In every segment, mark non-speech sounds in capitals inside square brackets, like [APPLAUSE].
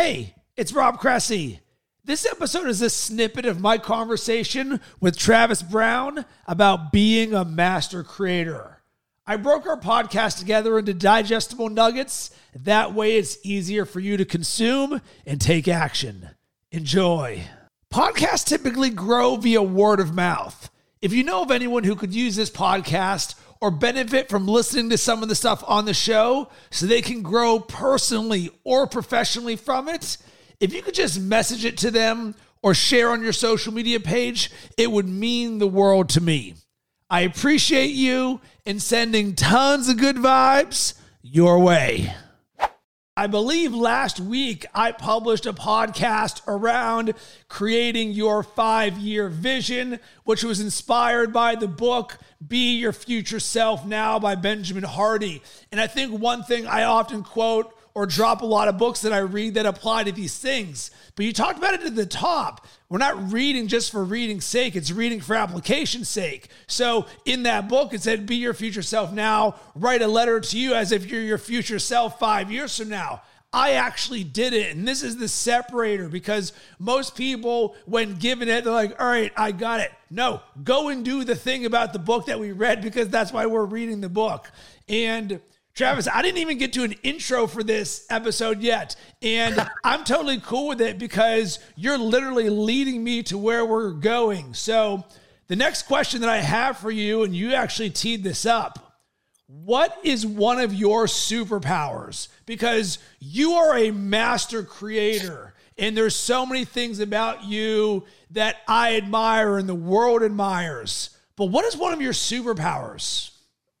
Hey, it's Rob Cressy. This episode is a snippet of my conversation with Travis Brown about being a master creator. I broke our podcast together into digestible nuggets. That way, it's easier for you to consume and take action. Enjoy. Podcasts typically grow via word of mouth. If you know of anyone who could use this podcast or benefit from listening to some of the stuff on the show so they can grow personally or professionally from it, if you could just message it to them or share on your social media page, it would mean the world to me. I appreciate you and sending tons of good vibes your way. I believe last week I published a podcast around creating your five year vision, which was inspired by the book Be Your Future Self Now by Benjamin Hardy. And I think one thing I often quote or drop a lot of books that I read that apply to these things. But you talked about it at the top. We're not reading just for reading's sake, it's reading for application's sake. So in that book, it said, Be your future self now. Write a letter to you as if you're your future self five years from now. I actually did it. And this is the separator because most people, when given it, they're like, all right, I got it. No, go and do the thing about the book that we read because that's why we're reading the book. And Travis, I didn't even get to an intro for this episode yet. And [LAUGHS] I'm totally cool with it because you're literally leading me to where we're going. So, the next question that I have for you, and you actually teed this up what is one of your superpowers? Because you are a master creator, and there's so many things about you that I admire and the world admires. But what is one of your superpowers?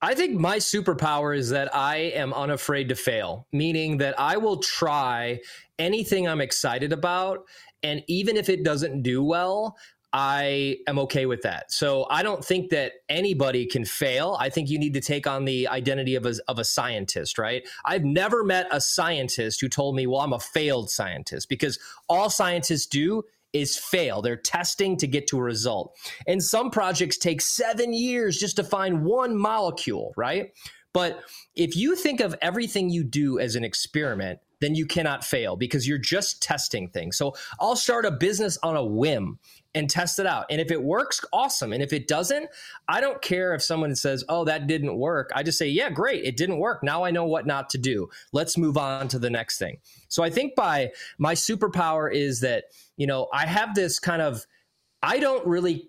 I think my superpower is that I am unafraid to fail, meaning that I will try anything I'm excited about. And even if it doesn't do well, I am okay with that. So I don't think that anybody can fail. I think you need to take on the identity of a, of a scientist, right? I've never met a scientist who told me, well, I'm a failed scientist because all scientists do is fail. They're testing to get to a result. And some projects take seven years just to find one molecule, right? But if you think of everything you do as an experiment, then you cannot fail because you're just testing things. So I'll start a business on a whim and test it out. And if it works, awesome. And if it doesn't, I don't care if someone says, oh, that didn't work. I just say, yeah, great, it didn't work. Now I know what not to do. Let's move on to the next thing. So I think by my superpower is that, you know, I have this kind of, I don't really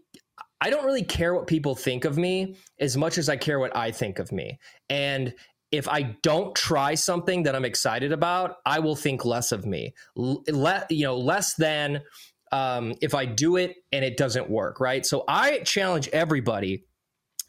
I don't really care what people think of me as much as I care what I think of me. And if I don't try something that I'm excited about, I will think less of me. Le- you know, less than um, if I do it and it doesn't work, right? So I challenge everybody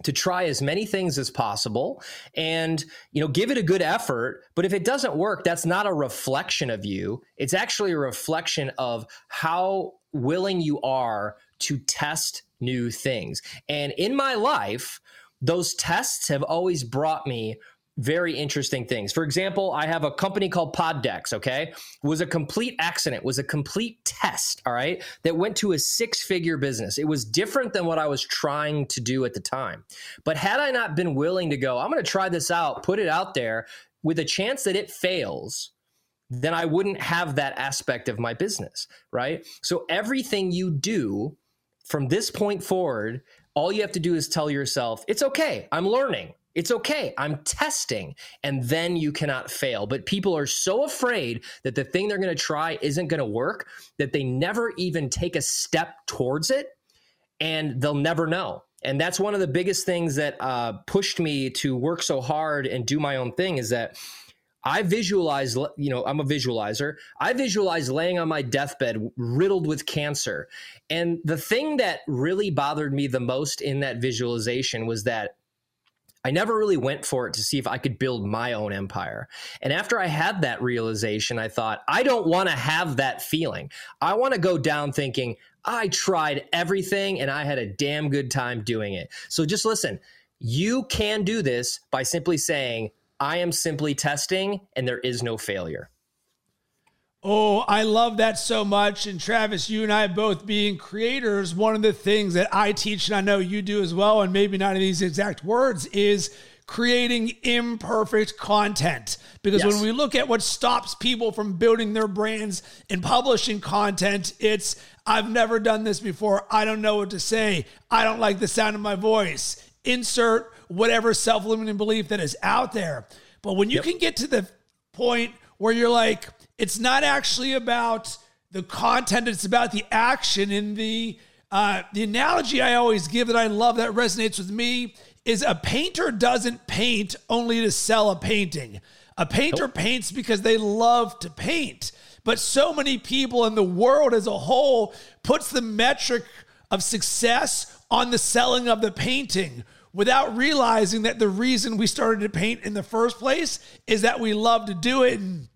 to try as many things as possible and you know give it a good effort but if it doesn't work that's not a reflection of you it's actually a reflection of how willing you are to test new things and in my life those tests have always brought me very interesting things. For example, I have a company called Poddex, okay? It was a complete accident, was a complete test, all right? That went to a six-figure business. It was different than what I was trying to do at the time. But had I not been willing to go, I'm going to try this out, put it out there with a chance that it fails, then I wouldn't have that aspect of my business, right? So everything you do from this point forward, all you have to do is tell yourself, it's okay. I'm learning. It's okay. I'm testing. And then you cannot fail. But people are so afraid that the thing they're going to try isn't going to work that they never even take a step towards it and they'll never know. And that's one of the biggest things that uh, pushed me to work so hard and do my own thing is that I visualize, you know, I'm a visualizer. I visualize laying on my deathbed riddled with cancer. And the thing that really bothered me the most in that visualization was that I never really went for it to see if I could build my own empire. And after I had that realization, I thought, I don't want to have that feeling. I want to go down thinking, I tried everything and I had a damn good time doing it. So just listen, you can do this by simply saying, I am simply testing and there is no failure. Oh, I love that so much. And Travis, you and I both being creators, one of the things that I teach, and I know you do as well, and maybe not in these exact words, is creating imperfect content. Because Yes. when we look at what stops people from building their brands and publishing content, it's I've never done this before. I don't know what to say. I don't like the sound of my voice. Insert whatever self limiting belief that is out there. But when you can get to the point where you're like, it's not actually about the content, it's about the action and the uh, the analogy I always give that I love that resonates with me is a painter doesn't paint only to sell a painting. A painter paints because they love to paint. But so many people in the world as a whole puts the metric of success on the selling of the painting without realizing that the reason we started to paint in the first place is that we love to do it. And